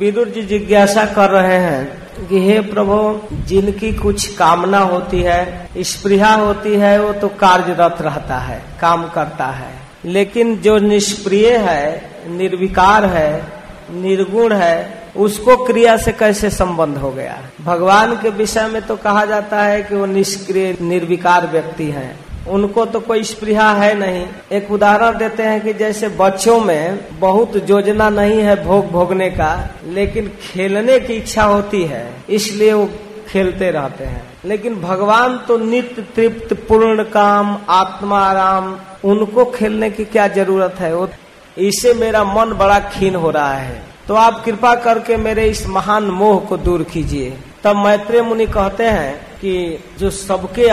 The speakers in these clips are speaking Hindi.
विदुर जी जिज्ञासा कर रहे हैं कि हे प्रभु, जिनकी कुछ कामना होती है स्प्रिया होती है, वो तो कार्यरत रहता है, काम करता है। लेकिन जो निष्प्रिय है, निर्विकार है, निर्गुण है, उसको क्रिया से कैसे संबंध हो गया? भगवान के विषय में तो कहा जाता है कि वो निष्क्रिय, निर्विकार व्यक्ति हैं। उनको तो कोई स्प्रिया है नहीं। एक उदाहरण देते हैं कि जैसे बच्चों में बहुत योजना नहीं है भोग भोगने का, लेकिन खेलने की इच्छा होती है, इसलिए वो खेलते रहते हैं। लेकिन भगवान तो नित्य तृप्त, पूर्ण काम, आत्मा आराम, उनको खेलने की क्या ज़रूरत है? वो इससे मेरा मन बड़ा खीन हो रहा है। तो आप कृपा करके मेरे इस महान मोह को दूर कीजिए। तब मैत्रेय मुनि कहते हैं कि जो सबके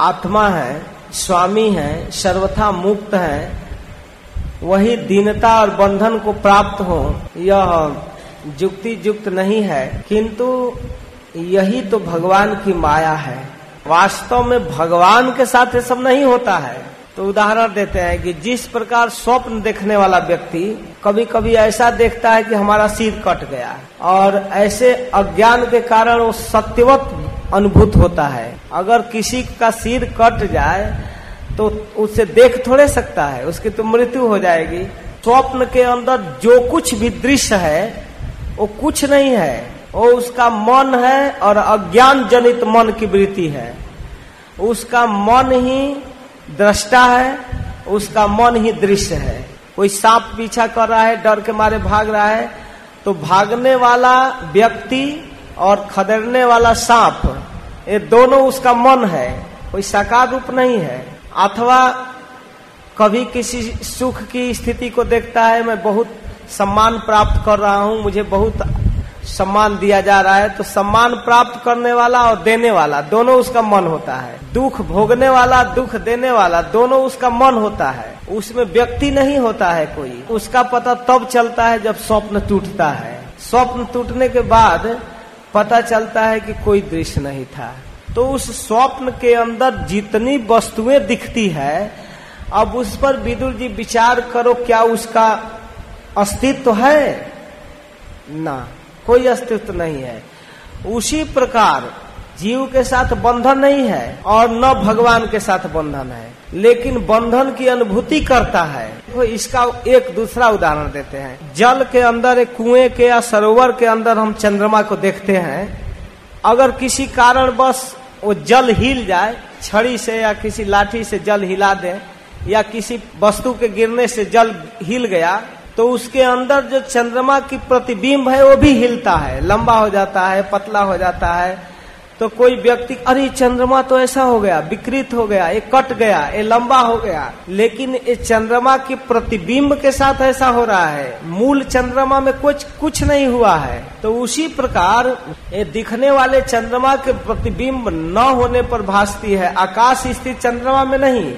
आत्मा है स्वामी है, सर्वथा मुक्त है। वही दीनता और बंधन को प्राप्त हो, यह जुक्ति युक्त नहीं है। किंतु यही तो भगवान की माया है। वास्तव में भगवान के साथ ये सब नहीं होता है। तो उदाहरण देते हैं कि जिस प्रकार स्वप्न देखने वाला व्यक्ति कभी कभी ऐसा देखता है कि हमारा सिर कट गया और ऐसे अज्ञान के कारण वो सत्यवत अनुभूत होता है। अगर किसी का सिर कट जाए तो उसे देख थोड़े सकता है। उसकी तो मृत्यु हो जाएगी। स्वप्न के अंदर जो कुछ भी दृश्य है, वो कुछ नहीं है। वो उसका मन है और अज्ञान जनित मन की वृत्ति है। उसका मन ही दृष्टा है, उसका मन ही दृश्य है। कोई सांप पीछा कर रहा है, डर के मारे भाग रहा है तो भागने वाला व्यक्ति और खदेड़ने वाला सांप, ये दोनों उसका मन है, कोई साकार रूप नहीं है। अथवा कभी किसी सुख की स्थिति को देखता है, मैं बहुत सम्मान प्राप्त कर रहा हूँ, मुझे बहुत सम्मान दिया जा रहा है तो सम्मान प्राप्त करने वाला और देने वाला, दोनों उसका मन होता है। दुख भोगने वाला, दुख देने वाला, दोनों उसका मन होता है। उसमें व्यक्ति नहीं होता है कोई। उसका पता तब चलता है जब स्वप्न टूटता है। स्वप्न टूटने के बाद पता चलता है कि कोई दृश्य नहीं था। तो उस स्वप्न के अंदर जितनी वस्तुएँ दिखती है, अब उस पर विदुर जी विचार करो, क्या उसका अस्तित्व है? ना, कोई अस्तित्व नहीं है। उसी प्रकार जीव के साथ बंधन नहीं है और न भगवान के साथ बंधन है, लेकिन बंधन की अनुभूति करता है। तो इसका एक दूसरा उदाहरण देते हैं। जल के अंदर एक कुएँ के या सरोवर के अंदर हम चंद्रमा को देखते हैं। अगर किसी कारण बस वो जल हिल जाए, छड़ी से या किसी लाठी से जल हिला दे, या किसी वस्तु के गिरने से जल हिल गया तो उसके अंदर जो चंद्रमा की प्रतिबिंब है, वो भी हिलता है। लंबा हो जाता है, पतला हो जाता है तो कोई व्यक्ति, अरे चंद्रमा तो ऐसा हो गया, विकृत हो गया, ये कट गया, ये लंबा हो गया। लेकिन ये चंद्रमा के प्रतिबिंब के साथ ऐसा हो रहा है। मूल चंद्रमा में कुछ कुछ नहीं हुआ है। तो उसी प्रकार ये दिखने वाले चंद्रमा के प्रतिबिंब न होने पर भासती है। आकाश स्थित चंद्रमा में नहीं।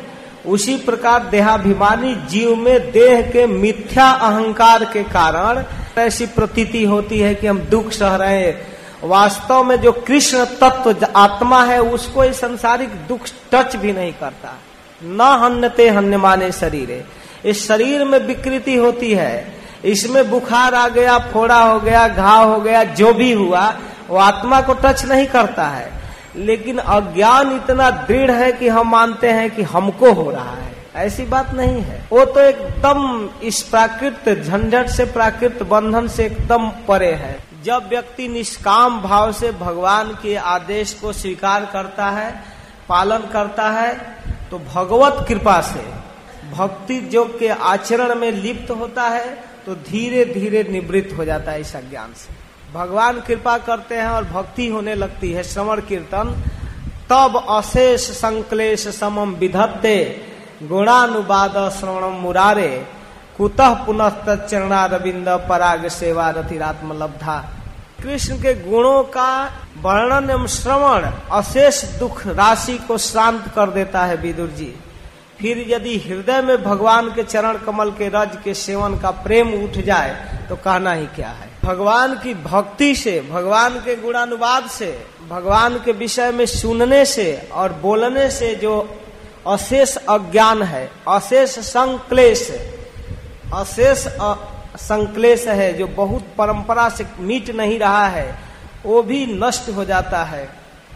उसी प्रकार देहाभिमानी जीव में देह के मिथ्या अहंकार के कारण ऐसी प्रतीति होती है कि हम दुख सह रहे हैं। वास्तव में जो कृष्ण तत्व आत्मा है, उसको इस संसारिक दुख टच भी नहीं करता। न हन्यते हन्य माने शरीर। इस शरीर में विकृति होती है। इसमें बुखार आ गया, फोड़ा हो गया, घाव हो गया, जो भी हुआ, वो आत्मा को टच नहीं करता है। लेकिन अज्ञान इतना दृढ़ है कि हम मानते हैं कि हमको हो रहा है। ऐसी बात नहीं है। वो तो एकदम इस प्राकृत झंझट से, प्राकृत बंधन से एकदम परे है। जब व्यक्ति निष्काम भाव से भगवान के आदेश को स्वीकार करता है, पालन करता है तो भगवत कृपा से, भक्ति योग के आचरण में लिप्त होता है तो धीरे धीरे निवृत्त हो जाता है इस अज्ञान से। भगवान कृपा करते हैं और भक्ति होने लगती है। श्रवण कीर्तन, तब अशेष संकलेश समम विधत्ते गुणानुवाद श्रवणम मुरारे कुतः पुनः तरणा रविंद पराग सेवा रतिरात्म लब्धा कृष्ण के गुणों का वर्णन एवं श्रवण अशेष दुख राशि को शांत कर देता है विदुर जी। फिर यदि हृदय में भगवान के चरण कमल के रज के सेवन का प्रेम उठ जाए तो कहना ही क्या है? भगवान की भक्ति से, भगवान के गुणानुवाद से, भगवान के विषय में सुनने से और बोलने से जो अशेष अज्ञान है, अशेष संक्लेश अशेष संकलेश है जो बहुत परंपरा से मीट नहीं रहा है, वो भी नष्ट हो जाता है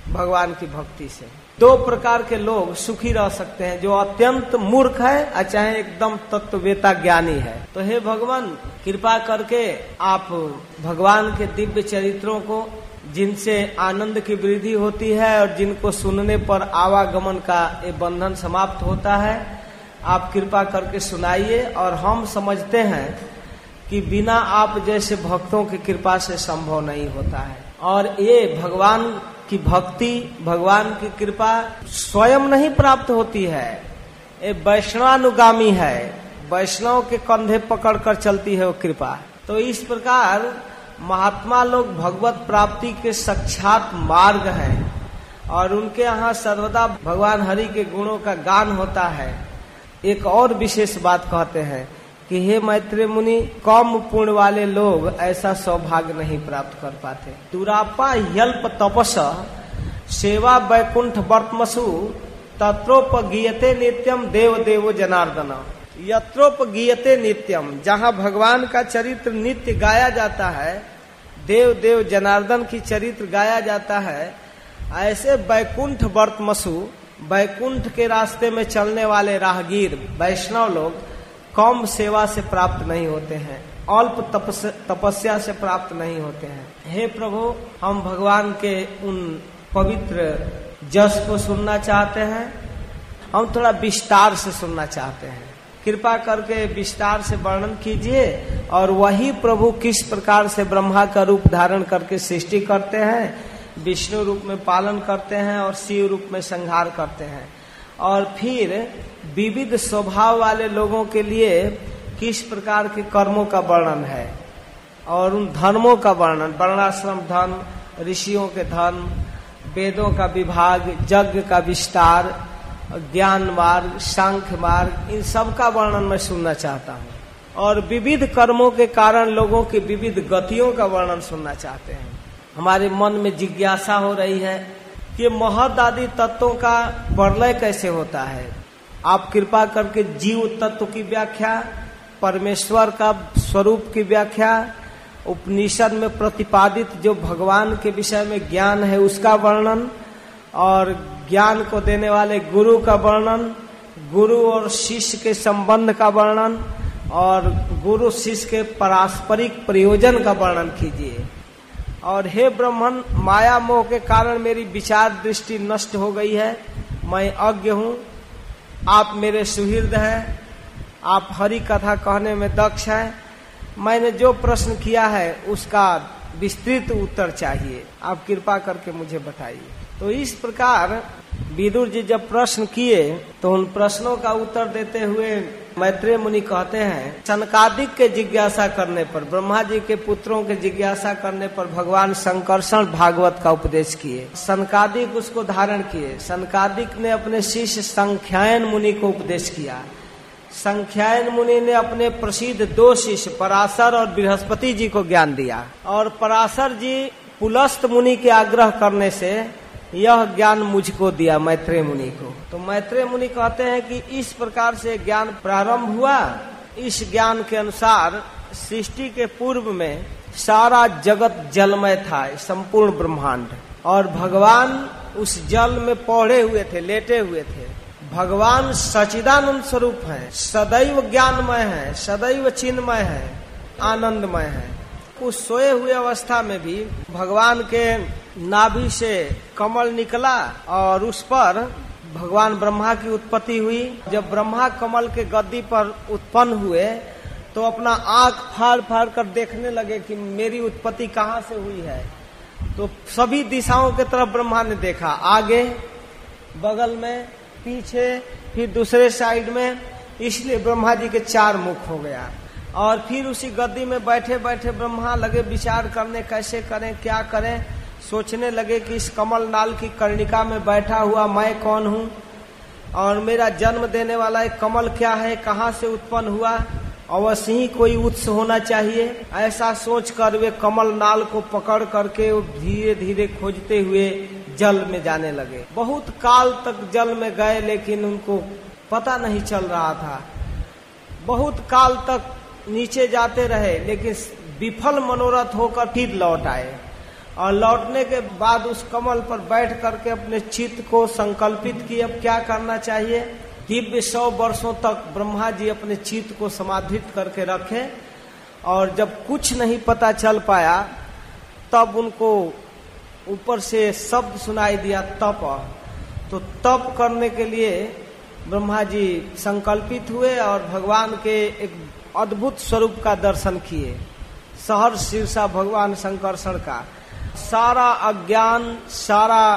भगवान की भक्ति से। दो प्रकार के लोग सुखी रह सकते हैं, जो अत्यंत मूर्ख है और चाहे एकदम तत्ववेता ज्ञानी है। तो हे भगवान, कृपा करके आप भगवान के दिव्य चरित्रों को, जिनसे आनंद की वृद्धि होती है और जिनको सुनने पर आवागमन का ये बंधन समाप्त होता है आप कृपा करके सुनाइए और हम समझते हैं कि बिना आप जैसे भक्तों की कृपा से संभव नहीं होता है। और ये भगवान की भक्ति, भगवान की कृपा स्वयं नहीं प्राप्त होती है। ये वैष्णवानुगामी है। वैष्णव के कंधे पकड़ कर चलती है वो कृपा। तो इस प्रकार महात्मा लोग भगवत प्राप्ति के साक्षात मार्ग है। और उनके यहाँ सर्वदा भगवान हरि के गुणों का गान होता है। एक और विशेष बात कहते हैं कि हे मैत्री मुनि, कम पुण्य वाले लोग ऐसा सौभाग्य नहीं प्राप्त कर पाते। दुरापा यल्प तपस, सेवा वैकुंठ वर्तमसु, तत्रोपगीयते नित्यम देव देवो जनार्दन। यत्रोपगीयते नित्यम जहाँ भगवान का चरित्र नित्य गाया जाता है, देव देव जनार्दन की चरित्र गाया जाता है, ऐसे वैकुंठ वर्तमसु वैकुंठ के रास्ते में चलने वाले राहगीर वैष्णव लोग कम सेवा से प्राप्त नहीं होते हैं, अल्प तपस्या से प्राप्त नहीं होते हैं। हे प्रभु, हम भगवान के उन पवित्र जस को सुनना चाहते हैं, हम थोड़ा विस्तार से सुनना चाहते हैं। कृपा करके विस्तार से वर्णन कीजिए और वही प्रभु किस प्रकार से ब्रह्मा का रूप धारण करके सृष्टि करते हैं विष्णु रूप में पालन करते हैं और शिव रूप में संहार करते हैं। और फिर विविध स्वभाव वाले लोगों के लिए किस प्रकार के कर्मों का वर्णन है और उन धर्मों का वर्णन, वर्णाश्रम धर्म, ऋषियों के धर्म, वेदों का विभाग, यज्ञ का विस्तार, ज्ञान मार्ग, सांख्य मार्ग, इन सब का वर्णन मैं सुनना चाहता हूँ। और विविध कर्मों के कारण लोगों की विविध गतियों का वर्णन सुनना चाहते हैं। हमारे मन में जिज्ञासा हो रही है कि महद आदि तत्वों का प्रलय कैसे होता है? आप कृपा करके जीव तत्व की व्याख्या, परमेश्वर का स्वरूप की व्याख्या, उपनिषद में प्रतिपादित जो भगवान के विषय में ज्ञान है उसका वर्णन और ज्ञान को देने वाले गुरु का वर्णन, गुरु और शिष्य के संबंध का वर्णन और गुरु शिष्य के पारस्परिक प्रयोजन का वर्णन कीजिए। और हे ब्रह्मन, माया मोह के कारण मेरी विचार दृष्टि नष्ट हो गई है। मैं अज्ञ हूँ। आप मेरे सुहृद हैं। आप हरि कथा कहने में दक्ष है। मैंने जो प्रश्न किया है, उसका विस्तृत उत्तर चाहिए। आप कृपा करके मुझे बताइए। तो इस प्रकार विदुर जी जब प्रश्न किए तो उन प्रश्नों का उत्तर देते हुए मैत्रेय मुनि कहते हैं सनकादिक के जिज्ञासा करने पर ब्रह्मा जी के पुत्रों के जिज्ञासा करने पर भगवान संकर्षण भागवत का उपदेश किए। सनकादिक उसको धारण किए। सनकादिक ने अपने शिष्य संख्यायन मुनि को उपदेश किया। संख्यायन मुनि ने अपने प्रसिद्ध दो शिष्य, पराशर और बृहस्पति जी को ज्ञान दिया। और पराशर जी पुलस्त मुनि के आग्रह करने से यह ज्ञान मुझको दिया मैत्रेय मुनि को। तो मैत्रेय मुनि कहते हैं कि इस प्रकार से ज्ञान प्रारंभ हुआ। इस ज्ञान के अनुसार सृष्टि के पूर्व में सारा जगत जलमय था, संपूर्ण ब्रह्मांड। और भगवान उस जल में पौड़े हुए थे, लेटे हुए थे। भगवान सचिदानंद स्वरूप है, सदैव ज्ञानमय है, सदैव चिन्मय है, आनंदमय है। उस सोए हुए अवस्था में भी भगवान के नाभि से कमल निकला और उस पर भगवान ब्रह्मा की उत्पत्ति हुई। जब ब्रह्मा कमल के गद्दी पर उत्पन्न हुए तो अपना आँख फाड़ फाड़ कर देखने लगे कि मेरी उत्पत्ति कहाँ से हुई है। तो सभी दिशाओं के तरफ़ ब्रह्मा ने देखा। आगे, बगल में, पीछे, फिर दूसरे साइड में, इसलिए ब्रह्मा जी के चार मुख हो गया। और फिर उसी गद्दी में बैठे बैठे ब्रह्मा लगे, विचार करने, कैसे करें, क्या करें? सोचने लगे कि इस कमल नाल की कर्णिका में बैठा हुआ मैं कौन हूँ? और मेरा जन्म देने वाला एक कमल क्या है? कहाँ से उत्पन्न हुआ? अवश्य ही कोई उत्स होना चाहिए। ऐसा सोच कर वे कमल नाल को पकड़ करके धीरे धीरे खोजते हुए जल में जाने लगे। बहुत काल तक जल में गए, लेकिन उनको पता नहीं चल रहा था। बहुत काल तक नीचे जाते रहे, लेकिन विफल मनोरथ होकर फिर लौट आए। और लौटने के बाद उस कमल पर बैठ करके अपने चित्त को संकल्पित किए, अब क्या करना चाहिए? दिव्य सौ वर्षों तक ब्रह्मा जी अपने चित्त को समाधित करके रखे, और जब कुछ नहीं पता चल पाया, तब उनको ऊपर से शब्द सुनाई दिया, तप। तो तप करने के लिए ब्रह्मा जी संकल्पित हुए और भगवान के एक अद्भुत स्वरूप का दर्शन किए। सहर शीर्षा भगवान शंकरषण का। सारा अज्ञान, सारा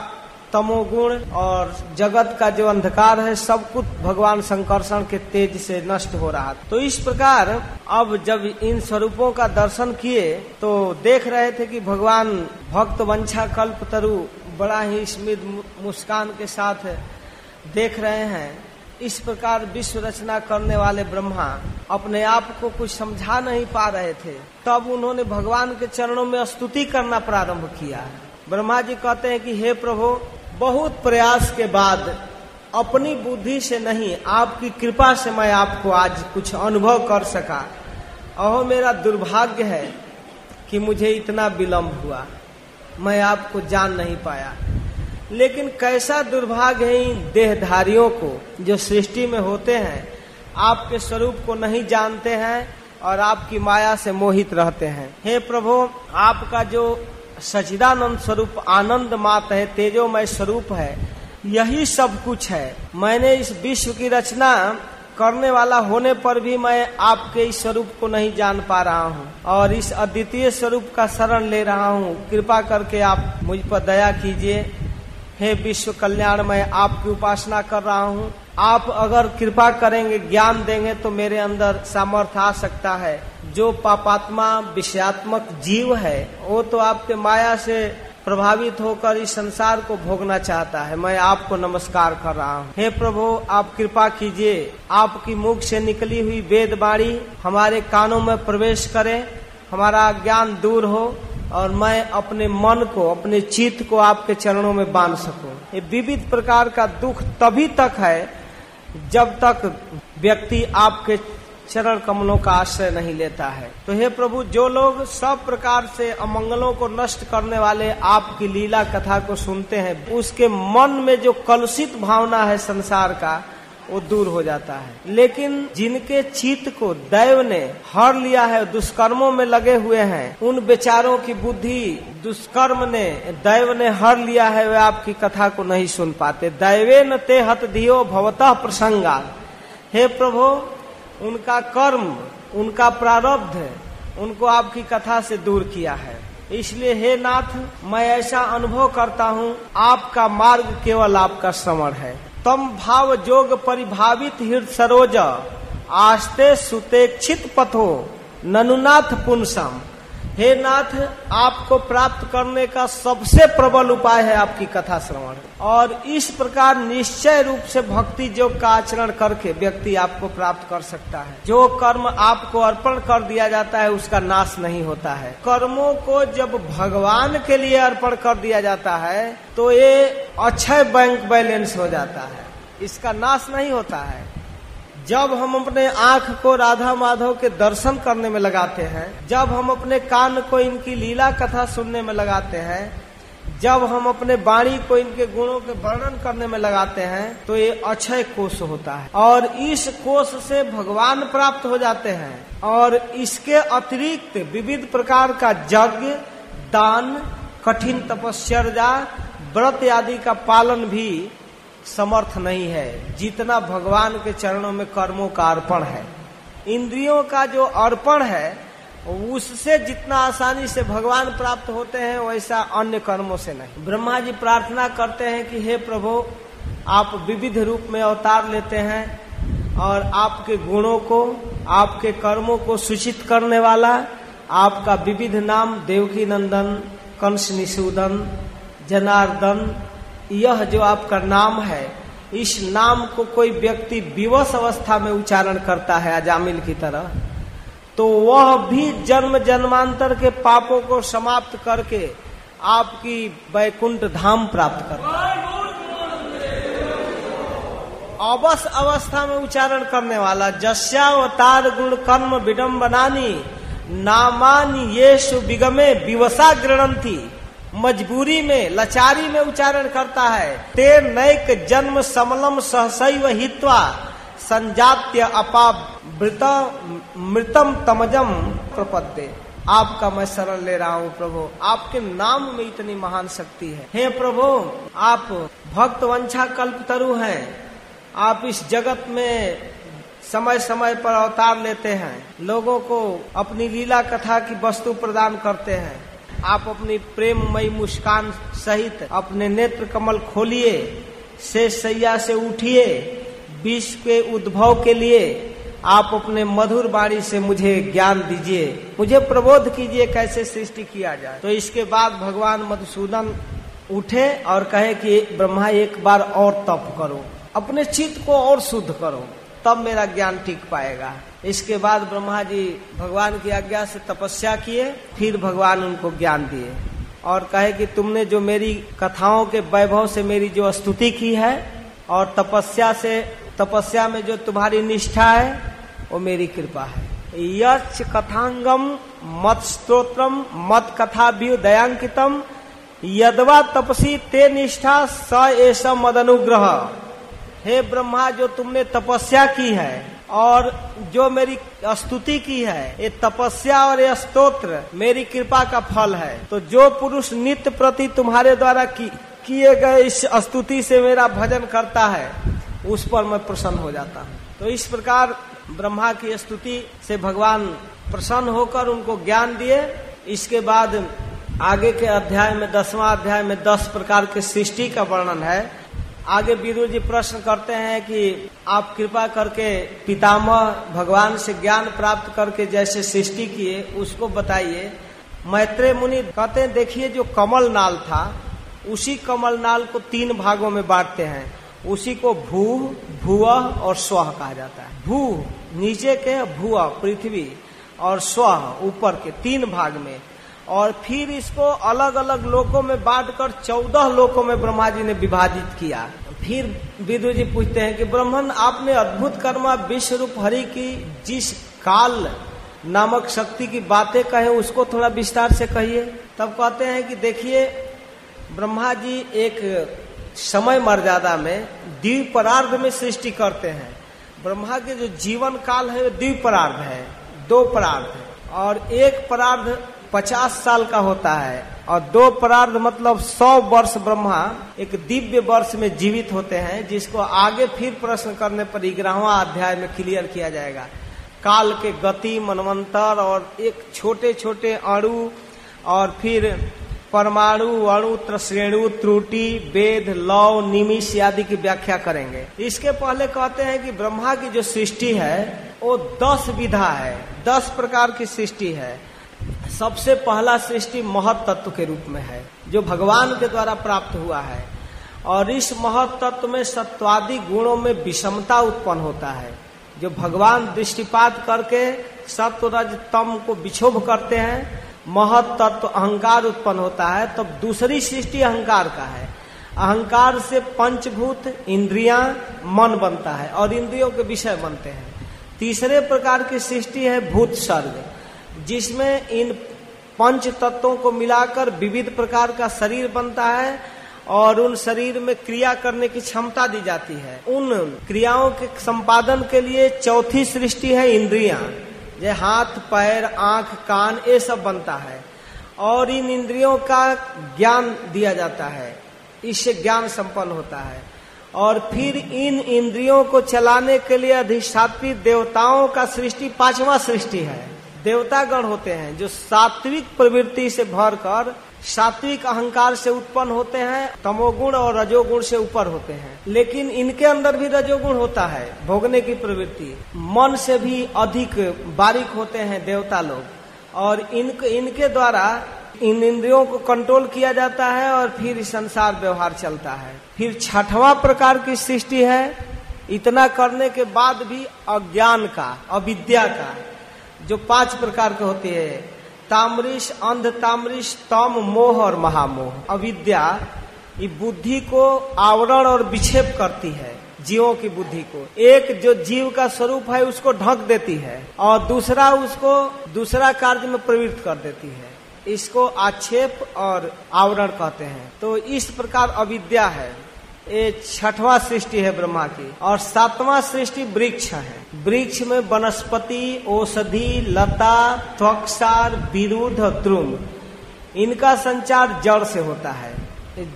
तमोगुण और जगत का जो अंधकार है, सब कुछ भगवान शंकरषण के तेज से नष्ट हो रहा तो इस प्रकार, अब जब इन स्वरूपों का दर्शन किए तो देख रहे थे कि भगवान भक्त वंशा कल्प तरु बड़ा ही स्मित मुस्कान के साथ देख रहे हैं। इस प्रकार विश्व रचना करने वाले ब्रह्मा अपने आप को कुछ समझा नहीं पा रहे थे। तब उन्होंने भगवान के चरणों में स्तुति करना प्रारंभ किया। ब्रह्मा जी कहते हैं कि, हे प्रभु, बहुत प्रयास के बाद अपनी बुद्धि से नहीं, आपकी कृपा से मैं आपको आज कुछ अनुभव कर सका। अहो, मेरा दुर्भाग्य है कि मुझे इतना विलम्ब हुआ। मैं आपको जान नहीं पाया। लेकिन कैसा दुर्भाग्य है इन देहधारियों को जो सृष्टि में होते हैं, आपके स्वरूप को नहीं जानते हैं और आपकी माया से मोहित रहते हैं। हे प्रभु, आपका जो सचिदानंद स्वरूप, आनंद मात है, तेजोमय स्वरूप है, यही सब कुछ है। मैंने इस विश्व की रचना करने वाला होने पर भी मैं आपके इस स्वरूप को नहीं जान पा रहा हूँ और इस अद्वितीय स्वरूप का शरण ले रहा हूँ। कृपा करके आप मुझ पर दया कीजिए। हे विश्व कल्याण, मैं आपकी उपासना कर रहा हूँ। आप अगर कृपा करेंगे, ज्ञान देंगे तो मेरे अंदर सामर्थ आ सकता है। जो पापात्मा, विषयात्मक जीव है, वो तो आपके माया से प्रभावित होकर इस संसार को भोगना चाहता है। मैं आपको नमस्कार कर रहा हूँ। हे प्रभु, आप कृपा कीजिए। आपकी मुख से निकली हुई वेद बाणी हमारे कानों में प्रवेश करे। हमारा ज्ञान दूर हो। और मैं अपने मन को, अपने चित्त को आपके चरणों में बाँध सकूँ। ये विविध प्रकार का दुख तभी तक है जब तक व्यक्ति आपके चरण कमलों का आश्रय नहीं लेता है। तो हे प्रभु, जो लोग सब प्रकार से अमंगलों को नष्ट करने वाले आपकी लीला कथा को सुनते हैं, उसके मन में जो कलुषित भावना है संसार का वो दूर हो जाता है। लेकिन जिनके चित्त को दैव ने हर लिया है, दुष्कर्मों में लगे हुए हैं, उन बेचारों की बुद्धि दुष्कर्म ने, दैव ने हर लिया है, वे आपकी कथा को नहीं सुन पाते। दैवे न ते हत दियो भवतः प्रसंगा। हे प्रभु, उनका कर्म, उनका प्रारब्ध, उनको आपकी कथा से दूर किया है। इसलिए हे नाथ, मैं ऐसा अनुभव करता हूँ, आपका मार्ग केवल आपका समर है। तम भाव जोग परिभावित हृद सरोज आस्ते सुतेक्षित पथो ननुनाथ पुनसम। हे नाथ, आपको प्राप्त करने का सबसे प्रबल उपाय है आपकी कथा श्रवण। और इस प्रकार निश्चय रूप से भक्ति योग का आचरण करके व्यक्ति आपको प्राप्त कर सकता है। जो कर्म आपको अर्पण कर दिया जाता है, उसका नाश नहीं होता है। कर्मों को जब भगवान के लिए अर्पण कर दिया जाता है तो ये अक्षय बैंक बैलेंस हो जाता है। इसका नाश नहीं होता है। जब हम अपने आँख को राधा माधव के दर्शन करने में लगाते हैं, जब हम अपने कान को इनकी लीला कथा सुनने में लगाते हैं, जब हम अपने वाणी को इनके गुणों के वर्णन करने में लगाते हैं तो ये अक्षय कोष होता है। और इस कोष से भगवान प्राप्त हो जाते हैं। और इसके अतिरिक्त विविध प्रकार का यज्ञ, दान, कठिन तपस्या, व्रत आदि का पालन भी समर्थ नहीं है। जितना भगवान के चरणों में कर्मों का अर्पण है, इंद्रियों का जो अर्पण है, उससे जितना आसानी से भगवान प्राप्त होते हैं, वैसा अन्य कर्मों से नहीं। ब्रह्मा जी प्रार्थना करते हैं कि, हे प्रभु, आप विविध रूप में अवतार लेते हैं और आपके गुणों को, आपके कर्मों को सूचित करने वाला, आपका विविध नाम देवकी नंदन कंस निषूदन, जनार्दन यह जो आपका नाम है, इस नाम को कोई व्यक्ति विवश अवस्था में उच्चारण करता है अजामिल की तरह तो वह भी जन्म जन्मांतर के पापों को समाप्त करके आपकी वैकुंठ धाम प्राप्त करता है अवस अवस्था में उच्चारण करने वाला, जस्यावतार गुण कर्म विडम्बनानी नामानी ये विगमे विवसा गृणंती मजबूरी में, लाचारी में उच्चारण करता है। ते नैक जन्म समलम सहसैव हित्वा संजात्य अपावृत मृतम तमजम प्रपद्य। आपका मैं शरण ले रहा हूँ, प्रभु। आपके नाम में इतनी महान शक्ति है। हे प्रभु, आप भक्त वंशा कल्प तरु हैं। आप इस जगत में समय समय पर अवतार लेते हैं। लोगों को अपनी लीला कथा की वस्तु प्रदान करते हैं। आप अपनी प्रेममयी मुस्कान सहित अपने नेत्र कमल खोलिए से सैया से उठिए विश्व के उद्भव के लिए आप अपने मधुर बाणी से मुझे ज्ञान दीजिए। मुझे प्रबोध कीजिए कैसे सृष्टि किया जाए। तो इसके बाद भगवान मधुसूदन उठे और कहे कि ब्रह्मा एक बार और तप करो, अपने चित्त को और शुद्ध करो। तब मेरा ज्ञान टिक पाएगा। इसके बाद ब्रह्मा जी भगवान की आज्ञा से तपस्या किए, फिर भगवान उनको ज्ञान दिए। और कहे कि तुमने जो मेरी कथाओं के वैभव से मेरी जो स्तुति की है, और तपस्या से, तपस्या में जो तुम्हारी निष्ठा है, वो मेरी कृपा है। यच कथांगम मत स्त्रोत्रम मत कथा भी दयांकितम यदवा तपसी ते निष्ठा स ऐसा मद अनुग्रह हे ब्रह्मा जो तुमने तपस्या की है और जो मेरी स्तुति की है ये तपस्या और ये स्तोत्र मेरी कृपा का फल है। तो जो पुरुष नित्य प्रति तुम्हारे द्वारा की, किए गए इस स्तुति से मेरा भजन करता है उस पर मैं प्रसन्न हो जाता हूँ। तो इस प्रकार ब्रह्मा की स्तुति से भगवान प्रसन्न होकर उनको ज्ञान दिए। इसके बाद आगे के अध्याय में दसवां अध्याय में दस प्रकार के सृष्टि का वर्णन है। आगे वीरू जी प्रश्न करते हैं कि आप कृपा करके पितामह भगवान से ज्ञान प्राप्त करके जैसे सृष्टि किए, उसको बताइए। मैत्रेय मुनि कहते हैं, देखिए जो कमल नाल था, उसी कमल नाल को तीन भागों में बांटते हैं। उसी को भू, भूव और स्व कहा जाता है। भू, नीचे के भू पृथ्वी और स्व, ऊपर के तीन भाग में। और फिर इसको अलग अलग लोकों में बांटकर चौदह लोकों में ब्रह्मा जी ने विभाजित किया। फिर विदु जी पूछते हैं कि, ब्रह्मन, आपने अद्भुत कर्मा विश्व रूप हरि की जिस काल नामक शक्ति की बातें कहे, उसको थोड़ा विस्तार से कहिए। तब कहते हैं कि, देखिए ब्रह्मा जी एक समय मर्यादा में द्वीप परार्ध में सृष्टि करते हैं। ब्रह्मा के जो जीवन काल है, वो द्वीप परार्ध है, दो परार्ध है और एक परार्ध पचास साल का होता है और दो परार्ध मतलब सौ वर्ष ब्रह्मा एक दिव्य वर्ष में जीवित होते हैं, जिसको आगे फिर प्रश्न करने पर ग्यारहवा अध्याय में क्लियर किया जाएगा। काल के गति, मनवंतर और एक छोटे छोटे अणु और फिर परमाणु, अणु, त्रश्रेणु, त्रुटि, वेद लव निमिष आदि की व्याख्या करेंगे। इसके पहले कहते हैं कि ब्रह्मा की जो सृष्टि है, वो दस विधा है, दस प्रकार की सृष्टि है। सबसे पहला सृष्टि महत तत्व के रूप में है, जो भगवान के द्वारा प्राप्त हुआ है। और इस महत तत्व में सत्वादि गुणों में विषमता उत्पन्न होता है, जो भगवान दृष्टिपात करके सत्व रज तम को विक्षोभ करते हैं, महत तत्व अहंकार उत्पन्न होता है, तब दूसरी सृष्टि अहंकार का है। अहंकार से पंचभूत इंद्रिया मन बनता है और इंद्रियों के विषय बनते हैं। तीसरे प्रकार की सृष्टि है भूत सर्ग। जिसमें इन पंच तत्वों को मिलाकर विविध प्रकार का शरीर बनता है और उन शरीर में क्रिया करने की क्षमता दी जाती है। उन क्रियाओं के संपादन के लिए चौथी सृष्टि है इंद्रिया। जैसे हाथ, पैर, आँख, कान, ये सब बनता है। और इन इंद्रियों का ज्ञान दिया जाता है। इससे ज्ञान संपन्न होता है। और फिर इन इंद्रियों को चलाने के लिए अधिष्ठापित देवताओं का सृष्टि पांचवा सृष्टि है। देवता गण होते हैं, जो सात्विक प्रवृत्ति से भर कर सात्विक अहंकार से उत्पन्न होते हैं, तमोगुण और रजोगुण से ऊपर होते हैं। लेकिन इनके अंदर भी रजोगुण होता है, भोगने की प्रवृत्ति। मन से भी अधिक बारीक होते हैं देवता लोग, और इनके इनके द्वारा इन इंद्रियों को कंट्रोल किया जाता है और फिर संसार व्यवहार चलता है। फिर छठवां प्रकार की सृष्टि है, इतना करने के बाद भी अज्ञान का, अविद्या का। जो पाँच प्रकार के होते हैं, तामरिश अंध तामरिश तम मोह और महामोह। अविद्या, ये बुद्धि को आवरण और विक्षेप करती है, जीवों की बुद्धि को। एक जो जीव का स्वरूप है, उसको ढक देती है, और दूसरा उसको दूसरा कार्य में प्रवृत्त कर देती है। इसको आक्षेप और आवरण कहते हैं। तो इस प्रकार अविद्या है। ये छठवा सृष्टि है ब्रह्मा की और सातवां सृष्टि वृक्ष है। वृक्ष में वनस्पति, औषधि, लता त्वक्षार विरुद्ध, द्रुम। इनका संचार जड़ से होता है।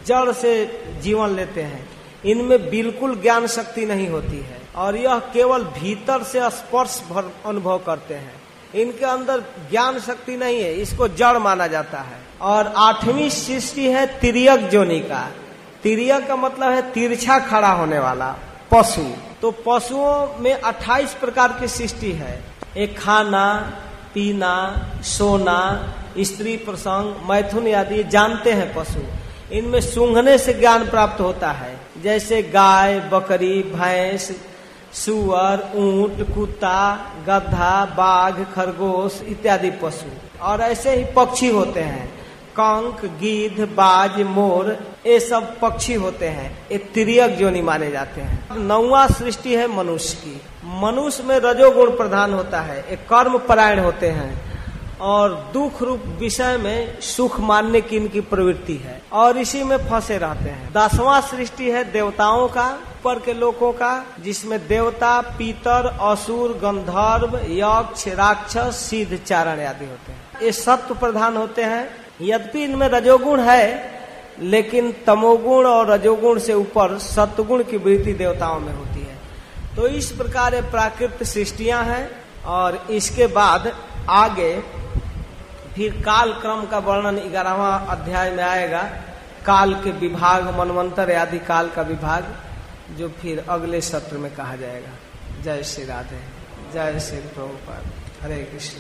जड़ से जीवन लेते हैं। इनमें बिल्कुल ज्ञान शक्ति नहीं होती है और यह केवल भीतर से स्पर्श अनुभव करते हैं। इनके अंदर ज्ञान शक्ति नहीं है, इसको जड़ माना जाता है। और आठवीं सृष्टि है तिरियक जोनी का। तिरियक का मतलब है तिरछा खड़ा होने वाला, पशु। तो पशुओं में 28 प्रकार की सृष्टि है। एक खाना, पीना, सोना, स्त्री प्रसंग, मैथुन आदि जानते हैं पशु। इनमें सूंघने से ज्ञान प्राप्त होता है। जैसे गाय, बकरी, भैंस, सुअर, ऊँट, कुत्ता, गधा, बाघ, खरगोश इत्यादि पशु। और ऐसे ही पक्षी होते हैं। कंक गिद्ध बाज, मोर, ये सब पक्षी होते हैं। ये तिरियक जोनी माने जाते हैं। नौवा सृष्टि है मनुष्य की। मनुष्य में रजोगुण प्रधान होता है। एक कर्म परायण होते हैं। और दुख रूप विषय में सुख मानने की इनकी प्रवृत्ति है। और इसी में फंसे रहते हैं। दसवां सृष्टि है देवताओं का, ऊपर के लोगों का, जिसमें देवता, पीतर, असुर, गंधर्व, यक्ष, राक्षस, सिद्ध चारण आदि होते हैं। ये सत्व प्रधान होते हैं। यद्यपि इनमें रजोगुण है, लेकिन तमोगुण और रजोगुण से ऊपर सत्गुण की वृत्ति देवताओं में होती है। तो इस प्रकार प्राकृत सृष्टियाँ हैं और इसके बाद आगे फिर काल क्रम का वर्णन ग्यारहवा अध्याय में आएगा। काल के विभाग, मनवंतर आदि काल का विभाग, जो फिर अगले सत्र में कहा जाएगा। जय श्री राधे, जय श्री प्रभुपाद। हरे कृष्ण।